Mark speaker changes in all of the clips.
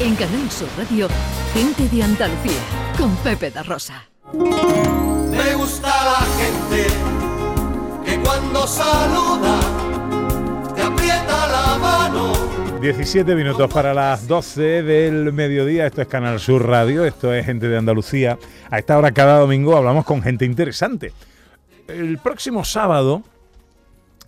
Speaker 1: En Canal Sur Radio, Gente de Andalucía, con Pepe da Rosa.
Speaker 2: Me gusta la gente que cuando saluda te aprieta la mano.
Speaker 3: 17 minutos para las 12 del mediodía. Esto es Canal Sur Radio, esto es Gente de Andalucía. A esta hora cada domingo hablamos con gente interesante. El próximo sábado,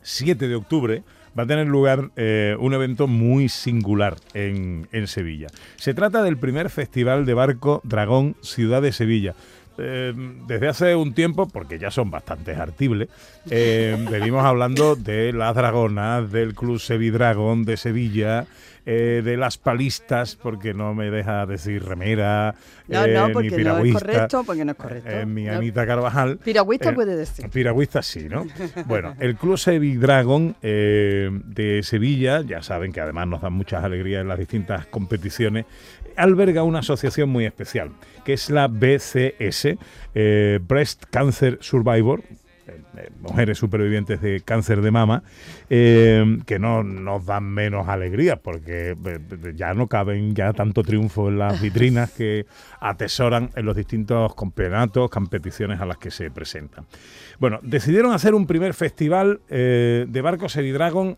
Speaker 3: 7 de octubre, va a tener lugar eh, un evento muy singular en, en Sevilla. Se trata del primer festival de barco Dragón Ciudad de Sevilla. Eh, desde hace un tiempo, porque ya son bastante artibles, eh, venimos hablando de las dragonas, del Club Sevidragón de Sevilla, eh, de las palistas, porque no me deja decir remera,
Speaker 4: No,
Speaker 3: eh,
Speaker 4: no,
Speaker 3: ni
Speaker 4: porque no es correcto, porque no es correcto.
Speaker 3: eh, mi
Speaker 4: No.
Speaker 3: Anita Carvajal.
Speaker 4: Piragüista
Speaker 3: Eh,
Speaker 4: puede decir.
Speaker 3: Piragüista sí, ¿no? Bueno, el Club Sevidragon eh, de Sevilla, ya saben que además nos dan muchas alegrías en las distintas competiciones, alberga una asociación muy especial, que es la BCS, eh, Breast Cancer Survivor, eh, eh, mujeres supervivientes de cáncer de mama, eh, que no nos dan menos alegría, porque eh, ya no caben ya tanto triunfo en las vitrinas que atesoran en los distintos campeonatos, competiciones a las que se presentan. Bueno, decidieron hacer un primer festival eh, de barcos Dragon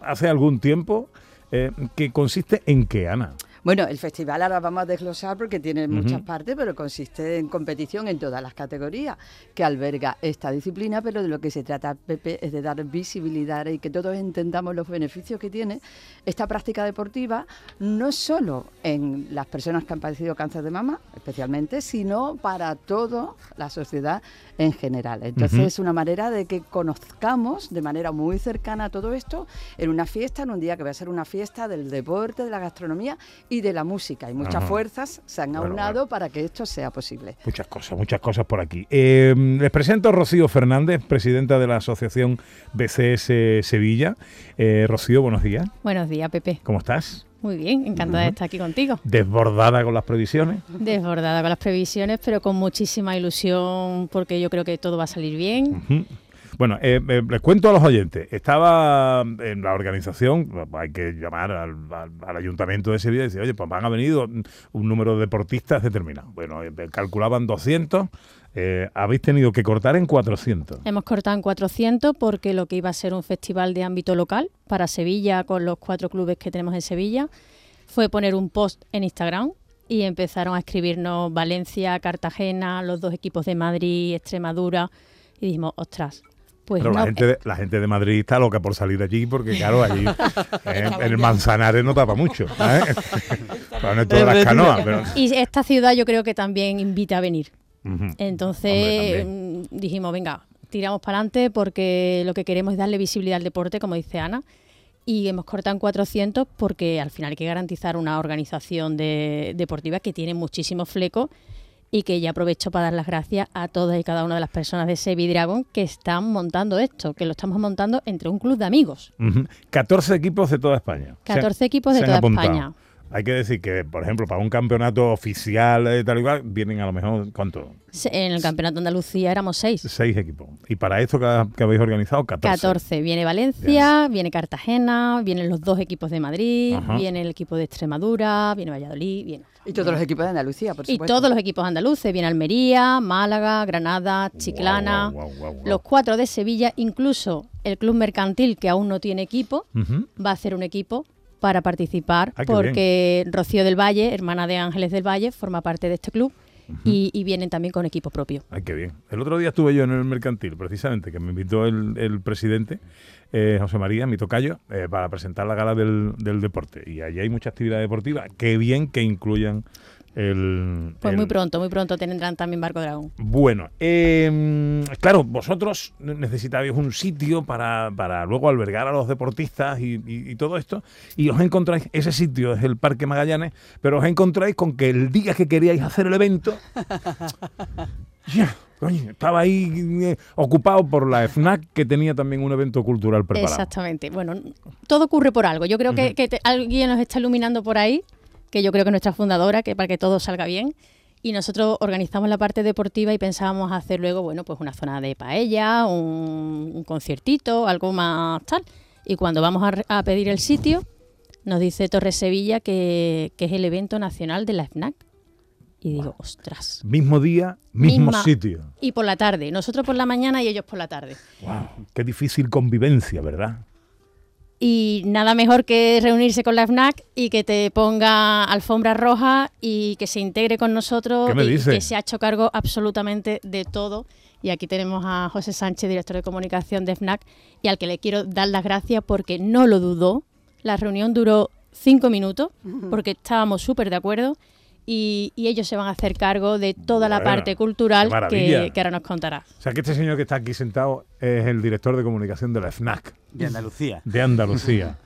Speaker 3: hace algún tiempo, eh, que consiste en qué, Ana.
Speaker 4: Bueno, el festival ahora vamos a desglosar porque tiene muchas partes, pero consiste en competición en todas las categorías que alberga esta disciplina, pero de lo que se trata, Pepe, es de dar visibilidad y que todos entendamos los beneficios que tiene esta práctica deportiva, no solo en las personas que han padecido cáncer de mama, especialmente, sino para toda la sociedad en general. Entonces es una manera de que conozcamos de manera muy cercana todo esto en una fiesta, en un día que va a ser una fiesta del deporte, de la gastronomía y de la música. Y muchas
Speaker 3: Ajá.
Speaker 4: fuerzas se han aunado
Speaker 3: bueno.
Speaker 4: para que esto sea posible.
Speaker 3: Muchas cosas, muchas cosas por aquí. Eh, les presento a Rocío Fernández, presidenta de la Asociación BCS Sevilla. Eh, Rocío, buenos días.
Speaker 5: Buenos días, Pepe.
Speaker 3: ¿Cómo estás?
Speaker 5: Muy bien, encantada de estar aquí contigo.
Speaker 3: ¿Desbordada con las previsiones?
Speaker 5: Desbordada con las previsiones, pero con muchísima ilusión porque yo creo que todo va a salir bien.
Speaker 3: Bueno, eh, eh, les cuento a los oyentes. Estaba en la organización, hay que llamar al, ayuntamiento de Sevilla y decir, oye, pues van a venido un, un número de deportistas determinado. Bueno, eh, calculaban 200, eh, habéis tenido que cortar en 400.
Speaker 5: Hemos cortado en 400 porque lo que iba a ser un festival de ámbito local para Sevilla con los cuatro clubes que tenemos en Sevilla fue poner un post en Instagram y empezaron a escribirnos Valencia, Cartagena, los dos equipos de Madrid, Extremadura y dijimos, ostras, pues
Speaker 3: Pero
Speaker 5: no,
Speaker 3: la, gente de, la gente de Madrid está loca por salir allí porque, claro, allí eh, en el Manzanares no tapa mucho. ¿eh? Ponen todas las canoas. Pero,
Speaker 5: Y esta ciudad yo creo que también invita a venir. Entonces
Speaker 3: Hombre,
Speaker 5: mm, dijimos, venga, tiramos para adelante porque lo que queremos es darle visibilidad al deporte, como dice Ana. Y hemos cortado en 400 porque al final hay que garantizar una organización de- deportiva que tiene muchísimos flecos y que ya aprovecho para dar las gracias a todas y cada una de las personas de Sevi Dragon que están montando esto, que lo estamos montando entre un club de amigos.
Speaker 3: Ujú. 14 equipos de toda España. Se han-
Speaker 5: 14 equipos de toda
Speaker 3: apuntado.
Speaker 5: España.
Speaker 3: Hay que decir que, por ejemplo, para un campeonato oficial eh, tal y cual, vienen a lo mejor, ¿cuánto?
Speaker 5: En el Campeonato de Andalucía éramos seis.
Speaker 3: Seis equipos. Y para esto que, ha- que habéis organizado, 14.
Speaker 5: 14. Viene Valencia, viene Cartagena, vienen los dos equipos de Madrid,
Speaker 3: Ajá.
Speaker 5: viene el equipo de Extremadura, viene Valladolid, viene.
Speaker 4: Y todos los equipos de Andalucía, por
Speaker 5: Y
Speaker 4: supuesto.
Speaker 5: todos los equipos andaluces, viene Almería, Málaga, Granada, Chiclana,
Speaker 3: Guau, guau, guau, guau.
Speaker 5: los cuatro de Sevilla, incluso el Club Mercantil, que aún no tiene equipo, va a hacer un equipo para participar,
Speaker 3: Ah,
Speaker 5: porque Rocío del Valle, hermana de Ángeles del Valle, forma parte de este club y, y vienen también con equipo propio.
Speaker 3: Ay, qué bien. El otro día estuve yo en el mercantil, precisamente, que me invitó el, el presidente, eh, José María, mi tocayo, eh, para presentar la gala del, del deporte. Y allí hay mucha actividad deportiva. Qué bien que incluyan el...
Speaker 5: Pues
Speaker 3: el-
Speaker 5: muy pronto, muy pronto tendrán también Barco Dragón.
Speaker 3: Bueno, eh, claro, vosotros necesitabais un sitio para, para luego albergar a los deportistas y, y- y todo esto, y os encontráis, ese sitio es el Parque Magallanes, pero os encontráis con que el día que queríais hacer el evento, coño, estaba ahí eh, ocupado por la FNAC, que tenía también un evento cultural preparado.
Speaker 5: Exactamente. Bueno, todo ocurre por algo. Yo creo que, que te- alguien nos está iluminando por ahí, que yo creo que es nuestra fundadora, que para que todo salga bien. Y nosotros organizamos la parte deportiva y pensábamos hacer luego, bueno, pues una zona de paella, un, un conciertito, algo más tal. Y cuando vamos a, pedir el sitio, nos dice Torres Sevilla que, que es el evento nacional de la FNAC. Y digo, ostras.
Speaker 3: Mismo día, mismo
Speaker 5: Misma-
Speaker 3: sitio.
Speaker 5: Y por la tarde, nosotros por la mañana y ellos por la tarde.
Speaker 3: Wow, qué difícil convivencia, ¿verdad?
Speaker 5: Y nada mejor que reunirse con la FNAC y que te ponga alfombra roja y que se integre con nosotros
Speaker 3: ¿Qué me
Speaker 5: y
Speaker 3: dice?
Speaker 5: que se ha hecho cargo absolutamente de todo. Y aquí tenemos a José Sánchez, director de comunicación de FNAC, y al que le quiero dar las gracias porque no lo dudó. La reunión duró cinco minutos porque estábamos súper de acuerdo y, y ellos se van a hacer cargo de toda la
Speaker 3: Bueno,
Speaker 5: parte cultural que, que ahora nos contará.
Speaker 3: O sea, que este señor que está aquí sentado es el director de comunicación de la FNAC
Speaker 6: de Andalucía.
Speaker 3: de Andalucía.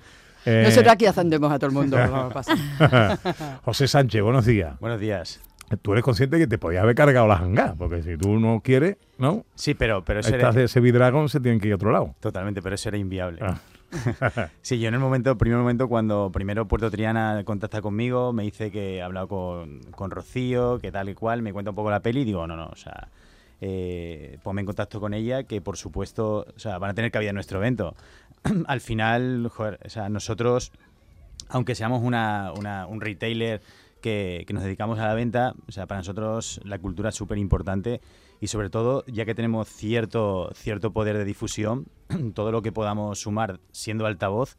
Speaker 3: Eh,
Speaker 4: Nosotros aquí ascendemos a todo el mundo. pasa.
Speaker 3: José Sánchez, buenos días.
Speaker 6: Buenos días.
Speaker 3: Tú eres consciente que te podías haber cargado la jangá, porque si tú no quieres, ¿no?
Speaker 6: Sí, pero, pero eso era,
Speaker 3: ese se tienen que ir a otro lado.
Speaker 6: totalmente, pero eso era inviable.
Speaker 3: Ah.
Speaker 6: Sí, yo en el momento, primer momento, cuando primero Puerto Triana contacta conmigo, me dice que he hablado con, con Rocío, que tal y cual, me cuenta un poco la peli y digo, no, no, o sea, eh, ponme en contacto con ella, que por supuesto, o sea, van a tener cabida en nuestro evento. Al final, o sea, nosotros, aunque seamos una- un retailer que, que nos dedicamos a la venta, o sea, para nosotros la cultura es súper importante y sobre todo, ya que tenemos cierto, cierto poder de difusión, todo lo que podamos sumar siendo altavoz,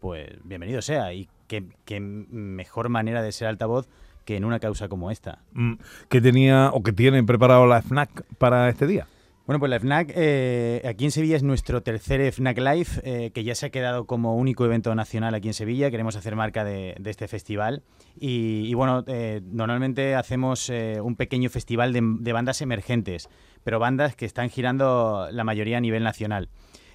Speaker 6: pues bienvenido sea. Y qué, qué mejor manera de ser altavoz que en una causa como esta.
Speaker 3: Mm, ¿Qué tenía o qué tienen preparado la FNAC para este día?
Speaker 6: Bueno, pues la FNAC eh, aquí en Sevilla es nuestro tercer FNAC Live, eh, que ya se ha quedado como único evento nacional aquí en Sevilla. Queremos hacer marca de, este festival. Y, bueno, eh, normalmente hacemos un pequeño festival de, de bandas emergentes, pero bandas que están girando la mayoría a nivel nacional.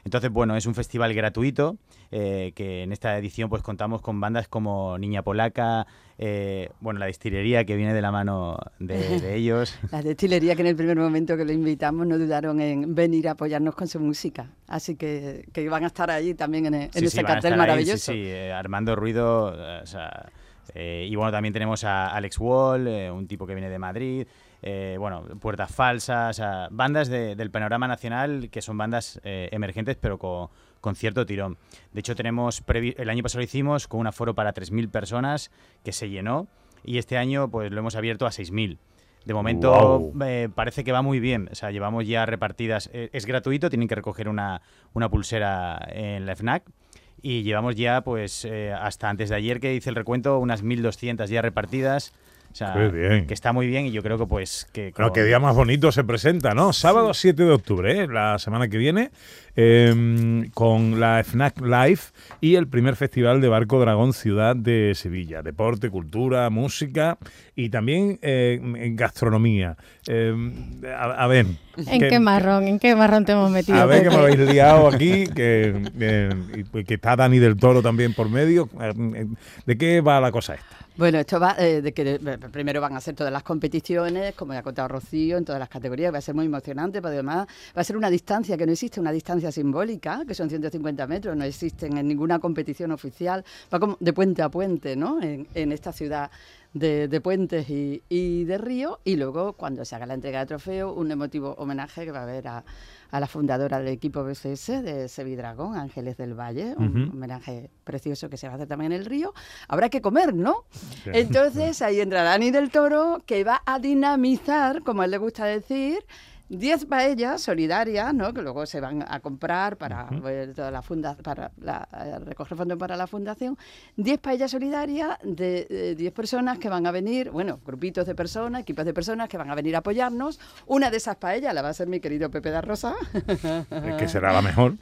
Speaker 6: Entonces, bueno, es un festival gratuito, eh, que en esta edición pues contamos con bandas como Niña Polaca, eh, bueno, la destilería que viene de la mano de, de ellos.
Speaker 4: La destilería que en el primer momento que lo invitamos no dudaron en venir a apoyarnos con su música. Así que, que van a estar allí también en, en
Speaker 6: Sí,
Speaker 4: ese cartel
Speaker 6: ahí,
Speaker 4: maravilloso.
Speaker 6: sí, sí, eh, armando ruido. o sea, eh, y bueno, también tenemos a Alex Wall, eh, un tipo que viene de Madrid. Eh, bueno, Puertas Falsas, o sea, bandas de- del panorama nacional que son bandas eh, emergentes pero con, con cierto tirón. De hecho, tenemos el año pasado lo hicimos con un aforo para 3.000 personas que se llenó y este año pues lo hemos abierto a 6.000. De momento eh, parece que va muy bien. O sea, llevamos ya repartidas. eh, es gratuito, tienen que recoger una, una pulsera en la FNAC. Y llevamos ya, pues, eh, hasta antes de ayer que hice el recuento, unas 1.200 ya repartidas. O sea,
Speaker 3: Qué bien.
Speaker 6: que está muy bien y yo creo que, pues, que...
Speaker 3: Bueno,
Speaker 6: con-
Speaker 3: qué día más bonito se presenta, ¿no? Sábado 7 de octubre, ¿eh? la semana que viene, eh, con la FNAC Live y el primer festival de Barco Dragón Ciudad de Sevilla. Deporte, cultura, música y también eh, gastronomía. Eh, a, a ver.
Speaker 5: ¿En
Speaker 3: que-
Speaker 5: qué marrón? ¿En qué marrón te hemos metido?
Speaker 3: A ver que me habéis liado aquí, que, eh, y que está Dani del Toro también por medio. Eh, ¿De qué va la cosa esta?
Speaker 4: Bueno, esto va eh, de que eh, primero van a ser todas las competiciones, como ya ha contado Rocío, en todas las categorías. Va a ser muy emocionante, pero además va a ser una distancia que no existe, una distancia simbólica, que son 150 metros, no existen en ninguna competición oficial. Va como de puente a puente, ¿no? En, en esta ciudad de, de puentes y, y de río. Y luego, cuando se haga la entrega de trofeo, un emotivo homenaje que va a haber a, a la fundadora del equipo BCS de Sevidragón, Ángeles del Valle, un homenaje precioso que se va a hacer también en el río. Habrá que comer, ¿no?
Speaker 3: Sí.
Speaker 4: Entonces ahí entra Dani del Toro, que va a dinamizar, como a él le gusta decir, 10 paellas solidarias, ¿no? Que luego se van a comprar para eh, toda la funda, para la- eh, recoger fondos para la fundación. 10 paellas solidarias de eh, 10 personas que van a venir, bueno, grupitos de personas, equipos de personas que van a venir a apoyarnos. Una de esas paellas la va a ser mi querido Pepe da Rosa.
Speaker 3: Es que será la mejor.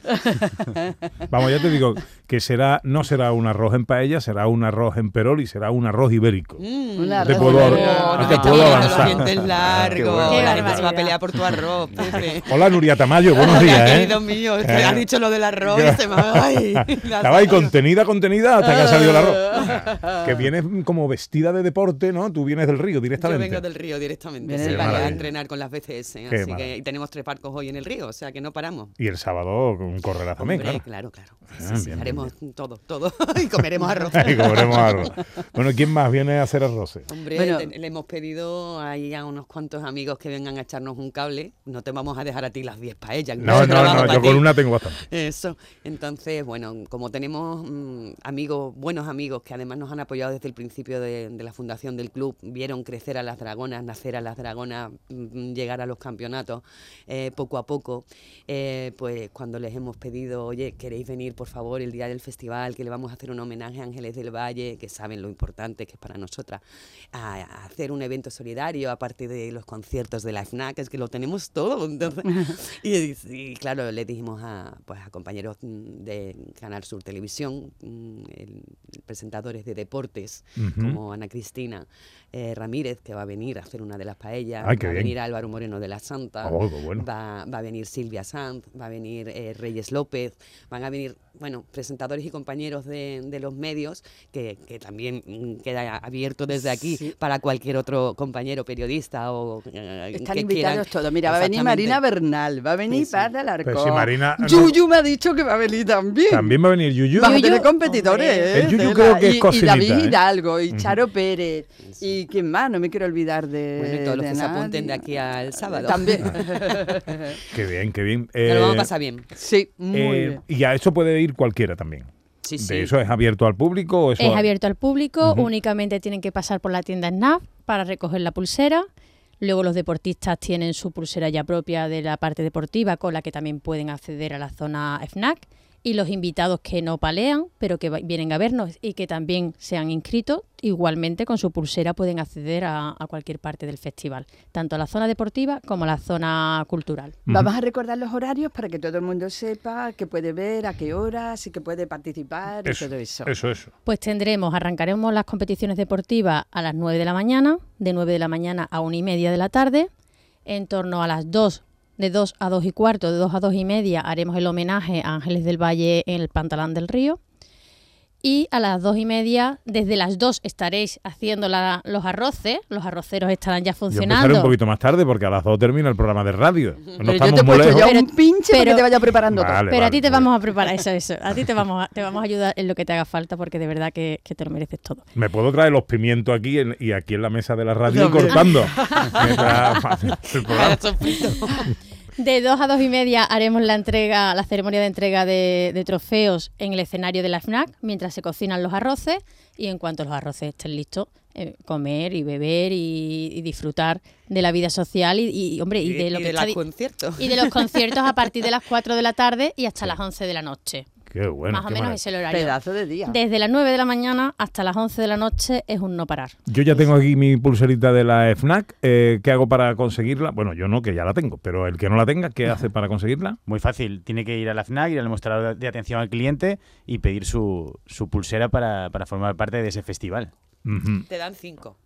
Speaker 3: Vamos, ya te digo que será no será un arroz en paella, será un arroz en perol y será un arroz ibérico.
Speaker 4: Una
Speaker 3: Te
Speaker 4: arroz
Speaker 3: puedo-
Speaker 4: ibérico.
Speaker 3: no
Speaker 7: no
Speaker 3: te
Speaker 7: te
Speaker 3: puedo avanzar.
Speaker 7: los dientes
Speaker 6: Qué
Speaker 7: largos.
Speaker 5: Qué
Speaker 7: La gente se va a pelear por tu arroz, Pepe.
Speaker 3: Hola Nuria Tamayo, buenos días, ¿eh?
Speaker 7: Querido mío,
Speaker 3: Eh.
Speaker 7: has dicho lo del arroz y se me ay,
Speaker 3: Estaba ahí contenida, contenida hasta que ha salido el arroz. Que vienes como vestida de deporte, ¿no? Tú vienes del río
Speaker 7: Yo
Speaker 3: directamente.
Speaker 7: vengo del río directamente. Sí, para
Speaker 3: maravilla.
Speaker 7: entrenar con las BCS.
Speaker 3: Qué
Speaker 7: Así
Speaker 3: maravilla.
Speaker 7: que y tenemos tres barcos hoy en el río, o sea que no paramos.
Speaker 3: Y el sábado un correrazo también, claro.
Speaker 7: claro, claro.
Speaker 3: Ah,
Speaker 7: Sí, sí,
Speaker 3: bien, bien,
Speaker 7: haremos todo, todo. y comeremos arroz.
Speaker 3: Y comeremos arroz. Bueno, ¿quién más viene a hacer arroces?
Speaker 7: Hombre,
Speaker 4: Bueno.
Speaker 7: te- le hemos pedido ahí a unos cuantos amigos que vengan a echarnos un cable. No te vamos a dejar a ti las 10 paellas.
Speaker 3: No, no, no,
Speaker 7: para
Speaker 3: yo
Speaker 7: ti.
Speaker 3: con una tengo bastante.
Speaker 7: Eso. Entonces, bueno, como tenemos mm, amigos, buenos amigos que además nos han apoyado desde el principio de, de la fundación del club, vieron crecer a las dragonas, nacer a las dragonas, mm, llegar a los campeonatos eh, poco a poco, eh, pues cuando les hemos pedido, oye, ¿queréis venir por favor el día del festival, que le vamos a hacer un homenaje a Ángeles del Valle, que saben lo importante que es para nosotras, a, a hacer un evento solidario, aparte de los conciertos de la FNAC, es que lo tenemos todo. entonces- y, y, claro, le dijimos a, pues, a compañeros de Canal Sur Televisión, mm, el- presentadores de deportes,
Speaker 3: Ujú.
Speaker 7: como Ana Cristina eh, Ramírez, que va a venir a hacer una de las paellas, va a venir Álvaro Moreno de la Santa,
Speaker 3: Oh, bueno.
Speaker 7: va, va a venir Silvia Sanz, va a venir eh, Reyes López, van a venir, bueno, presentadores y compañeros de, de los medios, que, que también mm, queda abierto desde aquí
Speaker 4: Sí.
Speaker 7: para cualquier otro compañero periodista o eh,
Speaker 4: Están
Speaker 7: que
Speaker 4: invitados todos. Mira, va a venir. Marina Bernal, va a venir
Speaker 7: Sí, sí.
Speaker 4: Paz Alarcón.
Speaker 3: Pero si Marina- no-
Speaker 4: Yuyu me ha dicho que va a venir también.
Speaker 3: También va a venir Yuyu.
Speaker 4: Vas a tener competidores,
Speaker 5: hombre.
Speaker 4: ¿eh?
Speaker 3: El Yuyu
Speaker 4: Tela.
Speaker 3: creo que es
Speaker 4: y, David
Speaker 3: ¿eh?
Speaker 4: Hidalgo, y. Charo Pérez, y quién más, no me quiero olvidar de.
Speaker 7: Bueno, y todos los que se apunten de aquí al sábado.
Speaker 4: También.
Speaker 3: Qué bien, qué bien.
Speaker 7: Nos lo vamos a
Speaker 3: Eh,
Speaker 7: pasar bien.
Speaker 4: sí, muy
Speaker 3: eh,
Speaker 4: bien.
Speaker 3: y a eso puede ir cualquiera también.
Speaker 7: Sí,
Speaker 3: ¿De
Speaker 7: sí.
Speaker 3: eso es abierto al público o eso?
Speaker 5: Es abierto al público, únicamente tienen que pasar por la tienda SNAP para recoger la pulsera. Luego los deportistas tienen su pulsera ya propia de la parte deportiva con la que también pueden acceder a la zona FNAC. Y los invitados que no palean, pero que vienen a vernos y que también se han inscrito, igualmente con su pulsera pueden acceder a, a cualquier parte del festival, tanto a la zona deportiva como a la zona cultural.
Speaker 4: Vamos a recordar los horarios para que todo el mundo sepa qué puede ver, a qué horas y que puede participar y
Speaker 3: Eso,
Speaker 4: todo eso.
Speaker 3: eso, eso.
Speaker 5: Pues tendremos, arrancaremos las competiciones deportivas a las 9 de la mañana, de 9 de la mañana a 1 y media de la tarde. En torno a las 2, de 2 a 2 y cuarto, de 2 a 2 y media, haremos el homenaje a Ángeles del Valle en el Pantalán del Río. Y a las 2 y media, desde las 2 estaréis haciendo la- los arroces, los arroceros estarán ya
Speaker 3: Yo
Speaker 5: funcionando.
Speaker 3: un poquito más tarde porque a las 2 termina el programa de radio. No
Speaker 4: Pero yo
Speaker 3: estamos
Speaker 4: te he
Speaker 3: muy lejos.
Speaker 4: ya
Speaker 5: Pero-
Speaker 4: un pinche para que
Speaker 5: pero-
Speaker 4: te vaya preparando todo.
Speaker 3: Vale,
Speaker 5: Pero a
Speaker 3: vale,
Speaker 5: ti te
Speaker 3: pues.
Speaker 5: vamos a preparar eso, eso. A ti te vamos a, te vamos a ayudar en lo que te haga falta porque de verdad que, que te lo mereces todo.
Speaker 3: Me puedo traer los pimientos aquí en- y aquí en la mesa de la radio
Speaker 4: No,
Speaker 3: cortando.
Speaker 5: De 2 a 2 y media haremos la entrega, la ceremonia de entrega de, de trofeos en el escenario de la FNAC mientras se cocinan los arroces y en cuanto los arroces estén listos, eh, comer y beber y, y disfrutar de la vida social y, y, hombre y, de lo que
Speaker 7: los conciertos.
Speaker 5: y de los conciertos a partir de las 4 de la tarde y hasta las 11 de la noche.
Speaker 3: Qué bueno.
Speaker 5: Más o menos
Speaker 3: maravilla.
Speaker 5: es el horario.
Speaker 4: Pedazo de día.
Speaker 5: Desde las 9 de la mañana hasta las 11 de la noche es un no parar.
Speaker 3: Yo ya tengo aquí mi pulserita de la FNAC. Eh, ¿Qué hago para conseguirla? Bueno, yo no, que ya la tengo, pero el que no la tenga, ¿qué hace para conseguirla?
Speaker 6: Muy fácil, tiene que ir a la FNAC, ir al mostrador de atención al cliente y pedir su, su pulsera para, para formar parte de ese festival.
Speaker 7: Te dan cinco.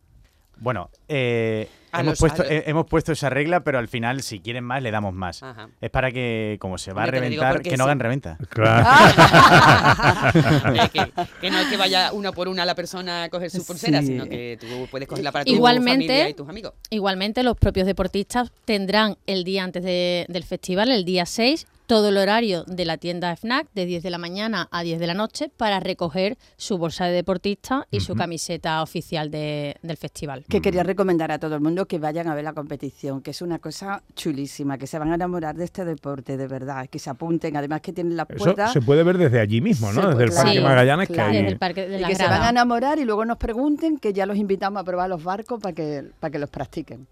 Speaker 6: Bueno, eh,
Speaker 7: A
Speaker 6: hemos,
Speaker 7: los-
Speaker 6: puesto, eh, hemos puesto esa regla, pero al final, si quieren más, le damos más.
Speaker 7: Ajá.
Speaker 6: Es para que, como se va a reventar, que no
Speaker 7: sí.
Speaker 6: hagan reventa.
Speaker 3: Claro.
Speaker 7: Eh, que, que no es que vaya una por una la persona a coger su pulsera,
Speaker 4: Sí.
Speaker 7: sino que tú puedes cogerla para tu
Speaker 5: Igualmente-
Speaker 7: familia y tus amigos.
Speaker 5: Igualmente, los propios deportistas tendrán el día antes de- del festival, el día 6, todo el horario de la tienda FNAC de 10 de la mañana a 10 de la noche para recoger su bolsa de deportista y su camiseta oficial de- del festival.
Speaker 4: que quería recomendar a todo el mundo que vayan a ver la competición, que es una cosa chulísima, que se van a enamorar de este deporte, de verdad, que se apunten, además que tienen las
Speaker 3: Eso
Speaker 4: puertas
Speaker 3: se puede ver desde allí mismo, ¿no? Desde el Parque
Speaker 5: claro,
Speaker 3: Magallanes, que hay...
Speaker 5: Desde el parque de
Speaker 4: y
Speaker 5: la
Speaker 4: que se van a enamorar y luego nos pregunten, que ya los invitamos a probar los barcos para que, para que los practiquen.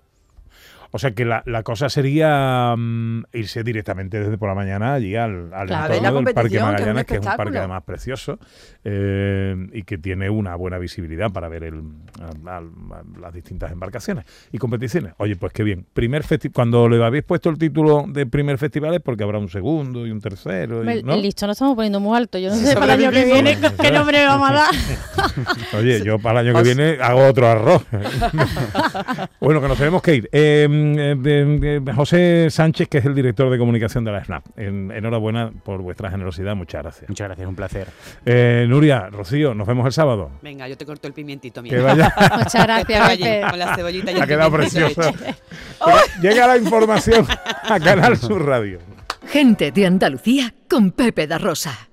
Speaker 3: O sea que la, la cosa sería mm, irse directamente desde por la mañana allí al, al
Speaker 5: Claro.
Speaker 3: entorno del Parque
Speaker 4: competición, que es
Speaker 3: Magallanes, que es un parque además precioso eh, y que tiene una buena visibilidad para ver el, las distintas embarcaciones y competiciones. Oye, pues qué bien. Primer festi- Cuando le habéis puesto el título de primer festival es porque habrá un segundo y un tercero. y- ¿no?
Speaker 5: El lo estamos poniendo muy alto. Yo no sé para el año que viene qué nombre le vamos a dar.
Speaker 3: Oye, yo para el año que viene hago otro arroz. bueno, que nos tenemos que ir. Eh, eh, eh, José Sánchez, que es el director de comunicación de la SNAP. En- enhorabuena por vuestra generosidad, muchas gracias.
Speaker 6: Muchas gracias, un placer.
Speaker 3: Eh, Nuria, Rocío, nos vemos el sábado.
Speaker 7: Venga, yo te corto el pimientito,
Speaker 3: Que
Speaker 7: mira.
Speaker 3: vaya.
Speaker 5: Muchas
Speaker 7: Que te
Speaker 5: gracias, Pepe.
Speaker 7: Con la cebollita y
Speaker 3: Ha quedado. Pero Llega la información a Canal Sur Radio.
Speaker 1: Gente de Andalucía con Pepe da Rosa.